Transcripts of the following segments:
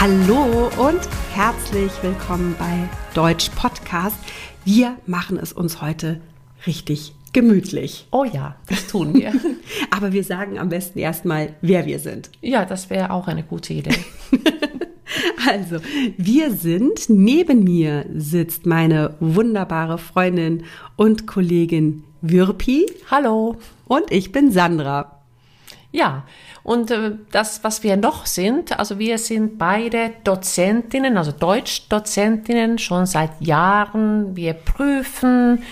Hallo und herzlich willkommen bei Deutsch Podcast. Wir machen es uns heute richtig gemütlich. Oh ja, das tun wir. Aber wir sagen am besten erstmal, wer wir sind. Ja, das wäre auch eine gute Idee. Also, wir sind, neben mir sitzt meine wunderbare Freundin und Kollegin Wirpi. Hallo. Und ich bin Sandra. Ja, und äh, das, was wir noch sind, also wir sind beide Dozentinnen, also Deutschdozentinnen schon seit Jahren. Wir prüfen,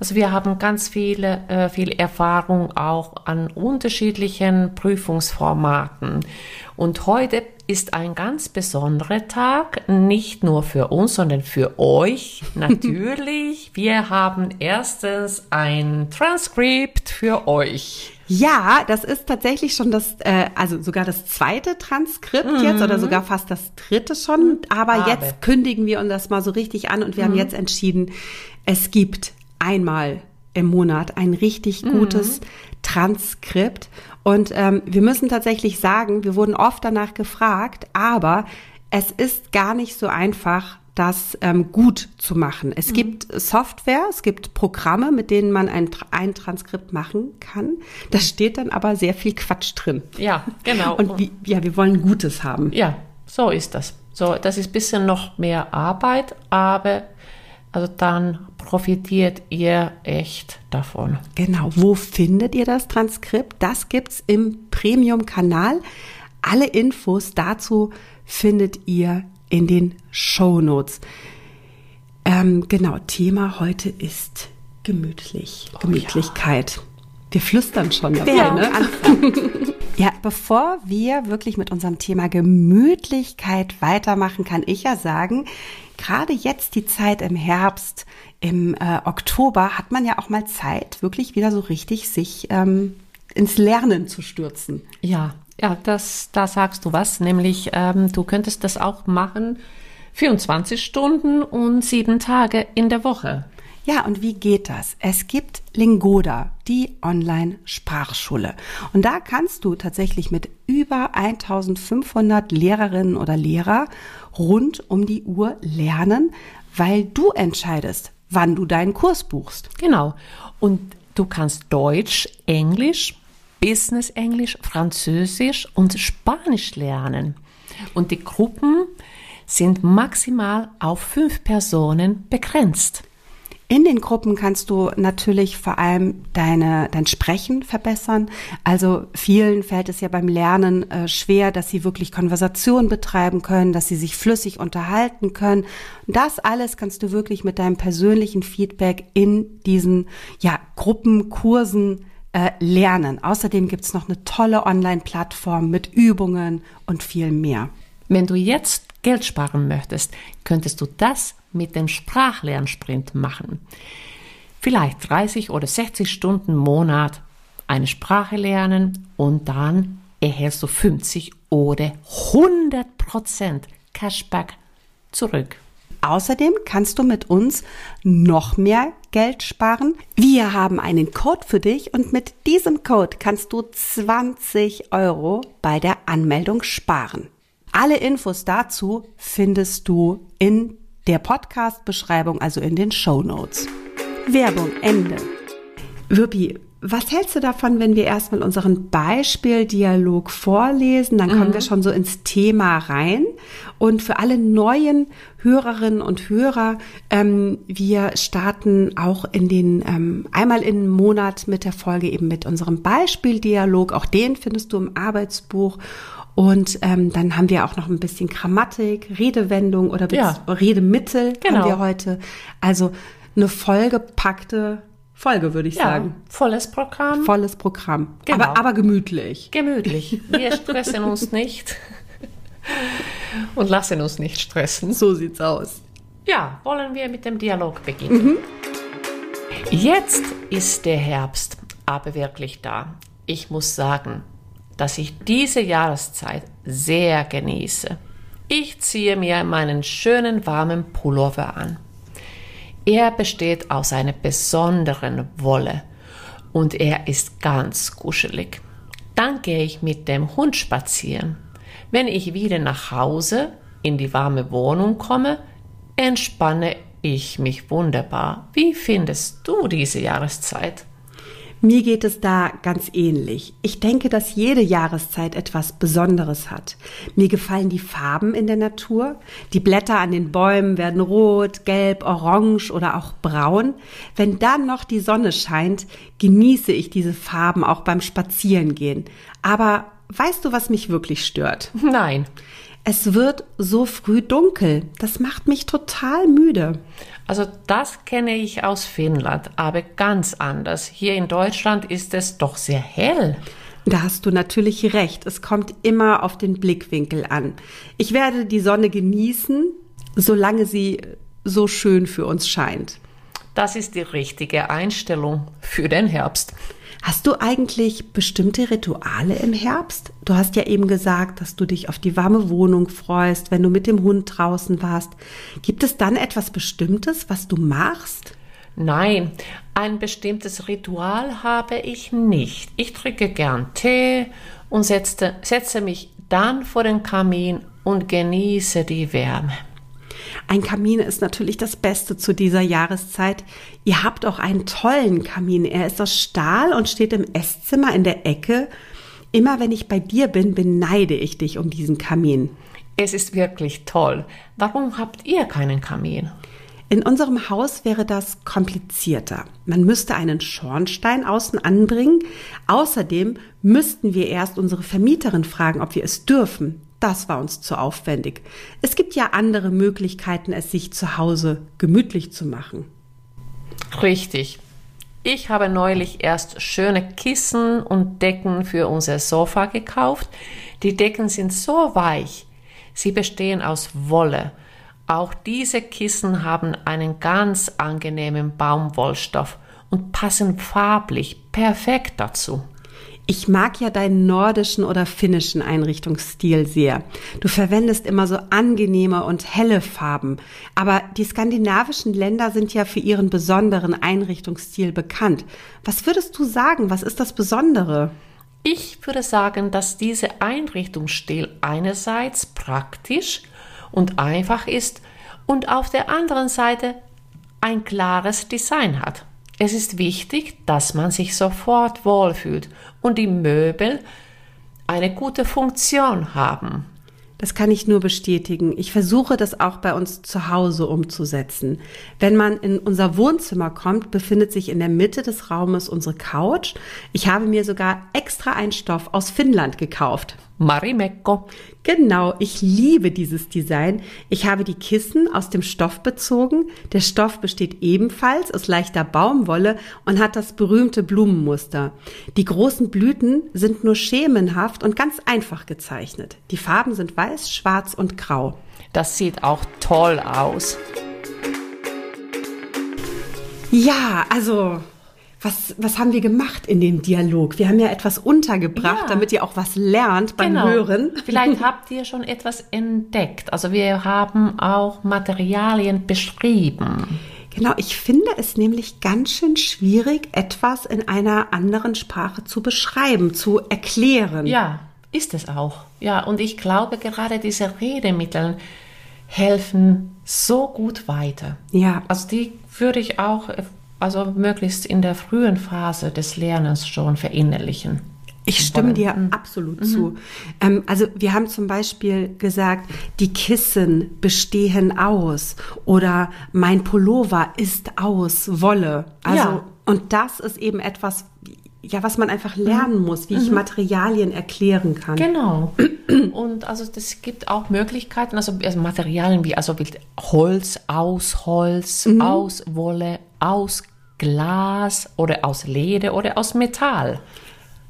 also wir haben ganz viele, äh, viel Erfahrung auch an unterschiedlichen Prüfungsformaten. Und heute ist ein ganz besonderer Tag, nicht nur für uns, sondern für euch natürlich. wir haben erstens ein Transkript für euch. Ja, das ist tatsächlich schon das, äh, also sogar das zweite Transkript mhm. jetzt oder sogar fast das dritte schon. Aber Habe. jetzt kündigen wir uns das mal so richtig an und wir mhm. haben jetzt entschieden, es gibt einmal im Monat ein richtig mhm. gutes Transkript. Und ähm, wir müssen tatsächlich sagen, wir wurden oft danach gefragt, aber es ist gar nicht so einfach, das ähm, gut zu machen. Es mhm. gibt Software, es gibt Programme, mit denen man ein, ein Transkript machen kann. Da steht dann aber sehr viel Quatsch drin. Ja, genau. Und wie, ja, wir wollen Gutes haben. Ja, so ist das. So, das ist bisschen noch mehr Arbeit, aber also dann profitiert ihr echt davon. Genau. Wo findet ihr das Transkript? Das gibt's im Premium-Kanal. Alle Infos dazu findet ihr in den Show Notes. Ähm, genau, Thema heute ist gemütlich, oh, Gemütlichkeit. Ja. Wir flüstern schon dabei, ja. ne? ja, bevor wir wirklich mit unserem Thema Gemütlichkeit weitermachen, kann ich ja sagen, gerade jetzt die Zeit im Herbst, im äh, Oktober, hat man ja auch mal Zeit, wirklich wieder so richtig sich ähm, ins Lernen zu stürzen. Ja, ja, das, da sagst du was, nämlich ähm, du könntest das auch machen 24 Stunden und sieben Tage in der Woche. Ja, und wie geht das? Es gibt Lingoda, die Online-Sprachschule. Und da kannst du tatsächlich mit über 1500 Lehrerinnen oder Lehrer rund um die Uhr lernen, weil du entscheidest, wann du deinen Kurs buchst. Genau. Und du kannst Deutsch, Englisch, Business Englisch, Französisch und Spanisch lernen. Und die Gruppen sind maximal auf fünf Personen begrenzt. In den Gruppen kannst du natürlich vor allem deine, dein Sprechen verbessern. Also vielen fällt es ja beim Lernen äh, schwer, dass sie wirklich Konversation betreiben können, dass sie sich flüssig unterhalten können. Das alles kannst du wirklich mit deinem persönlichen Feedback in diesen ja, Gruppenkursen äh, lernen. Außerdem gibt's noch eine tolle Online-Plattform mit Übungen und viel mehr. Wenn du jetzt Geld sparen möchtest, könntest du das mit dem Sprachlernsprint machen. Vielleicht 30 oder 60 Stunden im Monat eine Sprache lernen und dann erhältst du 50 oder 100 Prozent Cashback zurück. Außerdem kannst du mit uns noch mehr Geld sparen. Wir haben einen Code für dich und mit diesem Code kannst du 20 Euro bei der Anmeldung sparen. Alle Infos dazu findest du in der Podcast-Beschreibung, also in den Show Notes. Werbung Ende. Wirpi, was hältst du davon, wenn wir erstmal unseren Beispieldialog vorlesen? Dann kommen mhm. wir schon so ins Thema rein. Und für alle neuen Hörerinnen und Hörer, ähm, wir starten auch in den ähm, einmal im Monat mit der Folge eben mit unserem Beispieldialog. Auch den findest du im Arbeitsbuch. Und ähm, dann haben wir auch noch ein bisschen Grammatik, Redewendung oder ja. Redemittel genau. haben wir heute. Also eine vollgepackte Folge, würde ich ja, sagen. Volles Programm. Volles Programm. Genau. Aber, aber gemütlich. Gemütlich. Wir stressen uns nicht und lassen uns nicht stressen. So sieht's aus. Ja, wollen wir mit dem Dialog beginnen. Mhm. Jetzt ist der Herbst aber wirklich da. Ich muss sagen, dass ich diese Jahreszeit sehr genieße. Ich ziehe mir meinen schönen warmen Pullover an. Er besteht aus einer besonderen Wolle und er ist ganz kuschelig. Dann gehe ich mit dem Hund spazieren. Wenn ich wieder nach Hause in die warme Wohnung komme, entspanne ich mich wunderbar. Wie findest du diese Jahreszeit? Mir geht es da ganz ähnlich. Ich denke, dass jede Jahreszeit etwas Besonderes hat. Mir gefallen die Farben in der Natur. Die Blätter an den Bäumen werden rot, gelb, orange oder auch braun. Wenn dann noch die Sonne scheint, genieße ich diese Farben auch beim Spazierengehen. Aber weißt du, was mich wirklich stört? Nein. Es wird so früh dunkel. Das macht mich total müde. Also das kenne ich aus Finnland, aber ganz anders. Hier in Deutschland ist es doch sehr hell. Da hast du natürlich recht. Es kommt immer auf den Blickwinkel an. Ich werde die Sonne genießen, solange sie so schön für uns scheint. Das ist die richtige Einstellung für den Herbst. Hast du eigentlich bestimmte Rituale im Herbst? Du hast ja eben gesagt, dass du dich auf die warme Wohnung freust, wenn du mit dem Hund draußen warst. Gibt es dann etwas Bestimmtes, was du machst? Nein, ein bestimmtes Ritual habe ich nicht. Ich trinke gern Tee und setze, setze mich dann vor den Kamin und genieße die Wärme. Ein Kamin ist natürlich das Beste zu dieser Jahreszeit. Ihr habt auch einen tollen Kamin. Er ist aus Stahl und steht im Esszimmer in der Ecke. Immer wenn ich bei dir bin, beneide ich dich um diesen Kamin. Es ist wirklich toll. Warum habt ihr keinen Kamin? In unserem Haus wäre das komplizierter. Man müsste einen Schornstein außen anbringen. Außerdem müssten wir erst unsere Vermieterin fragen, ob wir es dürfen. Das war uns zu aufwendig. Es gibt ja andere Möglichkeiten, es sich zu Hause gemütlich zu machen. Richtig. Ich habe neulich erst schöne Kissen und Decken für unser Sofa gekauft. Die Decken sind so weich. Sie bestehen aus Wolle. Auch diese Kissen haben einen ganz angenehmen Baumwollstoff und passen farblich perfekt dazu. Ich mag ja deinen nordischen oder finnischen Einrichtungsstil sehr. Du verwendest immer so angenehme und helle Farben. Aber die skandinavischen Länder sind ja für ihren besonderen Einrichtungsstil bekannt. Was würdest du sagen? Was ist das Besondere? Ich würde sagen, dass dieser Einrichtungsstil einerseits praktisch und einfach ist und auf der anderen Seite ein klares Design hat. Es ist wichtig, dass man sich sofort wohlfühlt und die Möbel eine gute Funktion haben. Das kann ich nur bestätigen. Ich versuche das auch bei uns zu Hause umzusetzen. Wenn man in unser Wohnzimmer kommt, befindet sich in der Mitte des Raumes unsere Couch. Ich habe mir sogar extra einen Stoff aus Finnland gekauft. Marimekko. Genau, ich liebe dieses Design. Ich habe die Kissen aus dem Stoff bezogen. Der Stoff besteht ebenfalls aus leichter Baumwolle und hat das berühmte Blumenmuster. Die großen Blüten sind nur schemenhaft und ganz einfach gezeichnet. Die Farben sind weiß, schwarz und grau. Das sieht auch toll aus. Ja, also was, was haben wir gemacht in dem Dialog? Wir haben ja etwas untergebracht, ja. damit ihr auch was lernt beim genau. Hören. Vielleicht habt ihr schon etwas entdeckt. Also wir haben auch Materialien beschrieben. Genau, ich finde es nämlich ganz schön schwierig, etwas in einer anderen Sprache zu beschreiben, zu erklären. Ja, ist es auch. Ja, und ich glaube, gerade diese Redemittel helfen so gut weiter. Ja. Also die würde ich auch also möglichst in der frühen Phase des Lernens schon verinnerlichen. Ich stimme dir mhm. absolut mhm. zu. Ähm, also wir haben zum Beispiel gesagt, die Kissen bestehen aus oder mein Pullover ist aus Wolle. Also ja. und das ist eben etwas, ja, was man einfach lernen mhm. muss, wie ich mhm. Materialien erklären kann. Genau. Und also das gibt auch Möglichkeiten, also, also Materialien wie also Holz aus Holz, mhm. aus Wolle, aus Glas oder aus Leder oder aus Metall.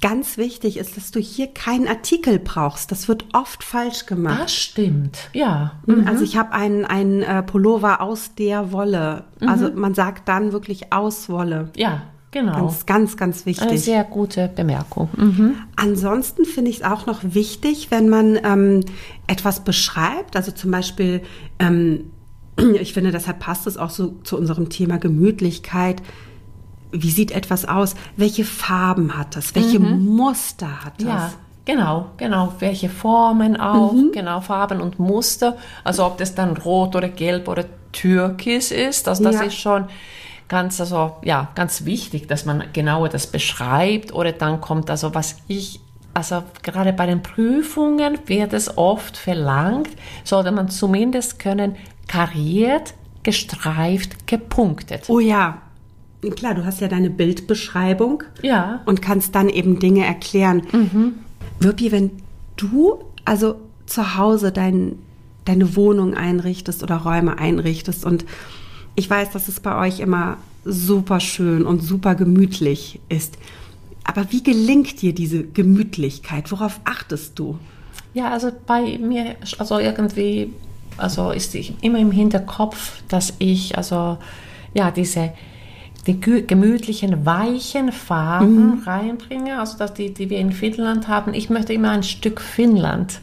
Ganz wichtig ist, dass du hier keinen Artikel brauchst. Das wird oft falsch gemacht. Das stimmt, ja. Mhm. Also ich habe einen, einen äh, Pullover aus der Wolle. Mhm. Also man sagt dann wirklich aus Wolle. Ja, Genau. Ganz, ganz, ganz wichtig. Eine sehr gute Bemerkung. Mhm. Ansonsten finde ich es auch noch wichtig, wenn man ähm, etwas beschreibt, also zum Beispiel ähm, ich finde, deshalb passt es auch so zu unserem Thema Gemütlichkeit. Wie sieht etwas aus? Welche Farben hat das? Welche mhm. Muster hat das? Ja. Genau, genau. Welche Formen auch, genau, Farben und Muster. Also ob das dann rot oder gelb oder türkis ist, also das Ja. ist schon ganz, also, ja, ganz wichtig, dass man genauer das beschreibt. Oder dann kommt also, was ich, also gerade bei den Prüfungen wird es oft verlangt, sollte man zumindest können, kariert, gestreift, gepunktet. Oh ja, klar, du hast ja deine Bildbeschreibung Ja. und kannst dann eben Dinge erklären. Wirpi, wenn du also zu Hause dein, deine Wohnung einrichtest oder Räume einrichtest und ich weiß, dass es bei euch immer super schön und super gemütlich ist. Aber wie gelingt dir diese Gemütlichkeit? Worauf achtest du? Ja, also bei mir, also irgendwie, also ist immer im Hinterkopf, dass ich also ja diese die gemütlichen weichen Farben reinbringe, also dass die, die wir in Finnland haben. Ich möchte immer ein Stück Finnland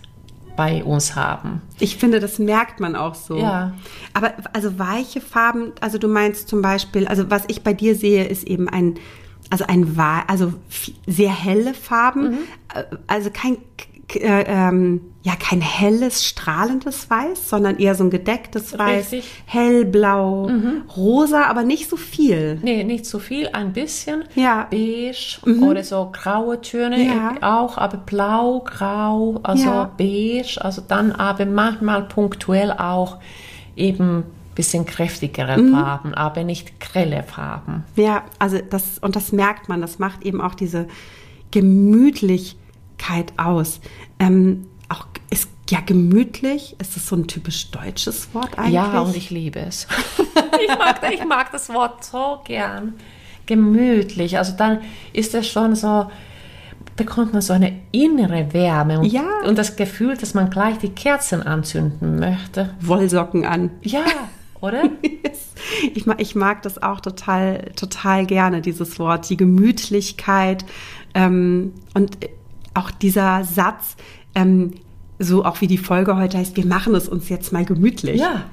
bei uns haben. Ich finde, das merkt man auch so. Ja. Aber also weiche Farben, also du meinst zum Beispiel, also was ich bei dir sehe, ist eben ein, also ein also sehr helle Farben, äh, also kein äh, ähm, ja kein helles strahlendes Weiß, sondern eher so ein gedecktes Weiß, Richtig. hellblau, rosa, aber nicht so viel. Nee, nicht so viel, ein bisschen. Ja. Beige oder so graue Töne Ja. auch, aber blau, grau, also Ja. beige, also dann aber manchmal punktuell auch eben bisschen kräftigere Mhm. Farben, aber nicht grelle Farben. Ja, also das, und das merkt man, das macht eben auch diese Gemütlichkeit aus. Ähm, auch ist ja gemütlich, ist das so ein typisch deutsches Wort eigentlich? Ja, und ich liebe es. ich, mag, ich mag das Wort so gern. Gemütlich, also dann ist es schon so, bekommt man so eine innere Wärme und, Ja. und das Gefühl, dass man gleich die Kerzen anzünden möchte. Wollsocken an. Ja, oder? Ich mag, ich mag das auch total, total gerne, dieses Wort, die Gemütlichkeit ähm, und auch dieser Satz, ähm, so auch wie die Folge heute heißt, wir machen es uns jetzt mal gemütlich. ja,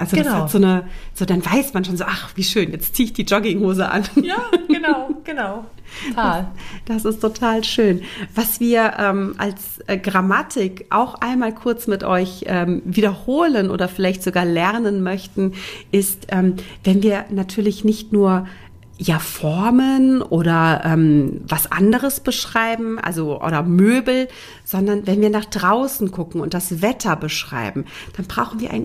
also das genau. hat so eine, so dann weiß man schon so, ach wie schön, jetzt ziehe ich die Jogginghose an. ja, genau, genau. Total. Das ist total schön. Was wir ähm, als äh, Grammatik auch einmal kurz mit euch ähm, wiederholen oder vielleicht sogar lernen möchten, ist, ähm, wenn wir natürlich nicht nur ja Formen oder ähm, was anderes beschreiben, also oder Möbel, sondern wenn wir nach draußen gucken und das Wetter beschreiben, dann brauchen wir ein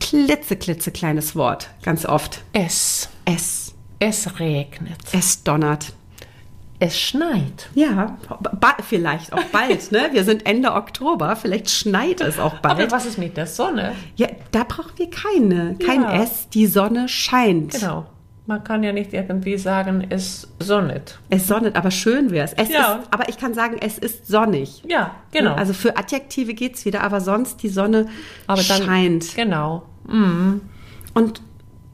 klitzeklitzekleines Wort, ganz oft. Es, Es. es regnet. Es donnert. Es schneit. Ja, ba vielleicht auch bald, ne? Wir sind Ende Oktober, vielleicht schneit es auch bald. Aber was ist mit der Sonne? ja, da brauchen wir keine, kein Ja. S, die Sonne scheint. Genau. Man kann ja nicht irgendwie sagen, es sonnet. Es sonnet, aber schön wäre es. Es Ja. ist, aber ich kann sagen, es ist sonnig. Ja, genau. Also für Adjektive geht's wieder, aber sonst die Sonne Aber dann, scheint. Genau. Und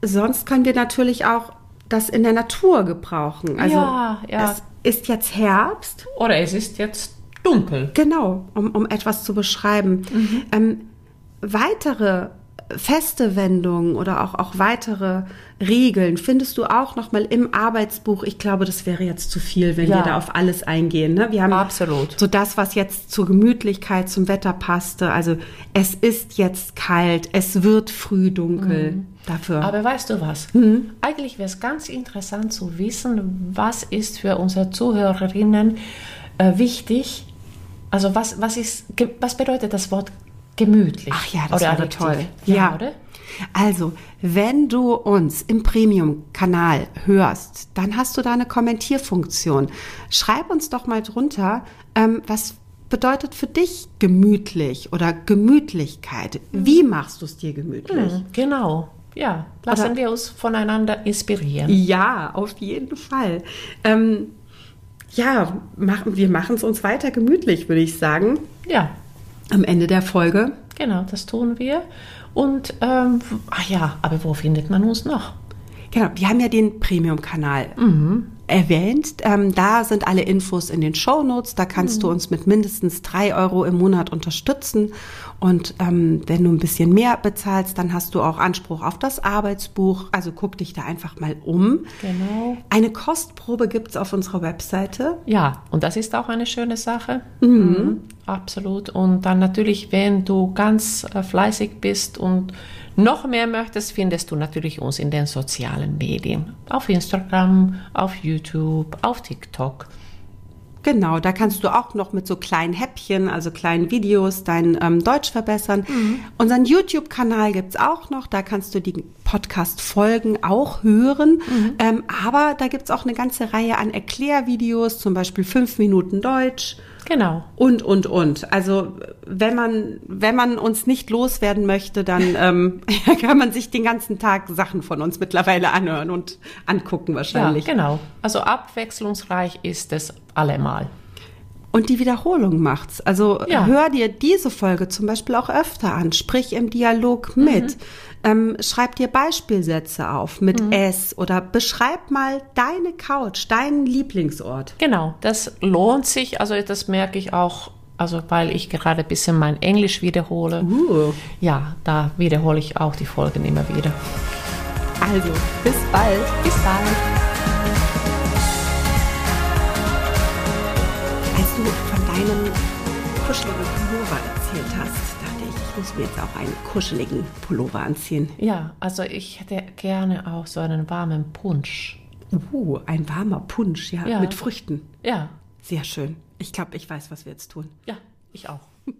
sonst können wir natürlich auch das in der Natur gebrauchen. Also Ja, ja. es ist jetzt Herbst Oder es ist jetzt dunkel. Genau, um, um etwas zu beschreiben. Ähm, weitere feste Wendungen oder auch, auch weitere Regeln findest du auch nochmal im Arbeitsbuch. Ich glaube, das wäre jetzt zu viel, wenn Ja. wir da auf alles eingehen. Ne? Wir haben Absolut. so das, was jetzt zur Gemütlichkeit, zum Wetter passte. Also es ist jetzt kalt, es wird früh dunkel. Dafür. Aber weißt du was? Eigentlich wäre es ganz interessant zu wissen, was ist für unsere Zuhörerinnen äh, wichtig. Also was, was, ist, was bedeutet das Wort gemütlich? Ach ja, das Oder wäre toll. Ja, oder? Also, wenn du uns im Premium-Kanal hörst, dann hast du da eine Kommentierfunktion. Schreib uns doch mal drunter, ähm, was bedeutet für dich gemütlich oder Gemütlichkeit? Wie machst du es dir gemütlich? Hm, Genau. Ja, lassen Oder- wir uns voneinander inspirieren. Ja, auf jeden Fall. Ähm, ja, machen, wir machen es uns weiter gemütlich, würde ich sagen, Ja, am Ende der Folge. genau, das tun wir. Und, ähm, ach ja, aber wo findet man uns noch? Genau, wir haben ja den Premium-Kanal. erwähnt. Ähm, da sind alle Infos in den Show Notes. Da kannst du uns mit mindestens drei Euro im Monat unterstützen. Und ähm, wenn du ein bisschen mehr bezahlst, dann hast du auch Anspruch auf das Arbeitsbuch. Also guck dich da einfach mal um. Genau. Eine Kostprobe gibt's auf unserer Webseite. Ja, und das ist auch eine schöne Sache. Mhm. Absolut. Und dann natürlich, wenn du ganz äh, fleißig bist und noch mehr möchtest, findest du natürlich uns in den sozialen Medien. Auf Instagram, auf YouTube, auf TikTok. Genau, da kannst du auch noch mit so kleinen Häppchen, also kleinen Videos, dein ähm, Deutsch verbessern. Unseren YouTube-Kanal gibt's auch noch, da kannst du die Podcast-Folgen auch hören. Ähm, aber da gibt's auch eine ganze Reihe an Erklärvideos, zum Beispiel fünf Minuten Deutsch. Genau. Und, und, und. Also wenn man, wenn man uns nicht loswerden möchte, dann ähm, kann man sich den ganzen Tag Sachen von uns mittlerweile anhören und angucken Ja, wahrscheinlich. genau. Also abwechslungsreich ist es allemal. Und die Wiederholung macht's. Also Ja. hör dir diese Folge zum Beispiel auch öfter an. Sprich im Dialog mit. Ähm, schreib dir Beispielsätze auf mit S oder beschreib mal deine Couch, deinen Lieblingsort. Genau, das lohnt sich. Also das merke ich auch, also weil ich gerade ein bisschen mein Englisch wiederhole. Uh. Ja, da wiederhole ich auch die Folgen immer wieder. Also, bis bald. Bis bald. Du von deinem kuscheligen Pullover erzählt hast, dachte ich, ich muss mir jetzt auch einen kuscheligen Pullover anziehen. Ja, also ich hätte gerne auch so einen warmen Punsch. Uh, ein warmer Punsch, ja, Ja. mit Früchten. Ja, Sehr schön. Ich glaube, ich weiß, was wir jetzt tun. ja, ich auch.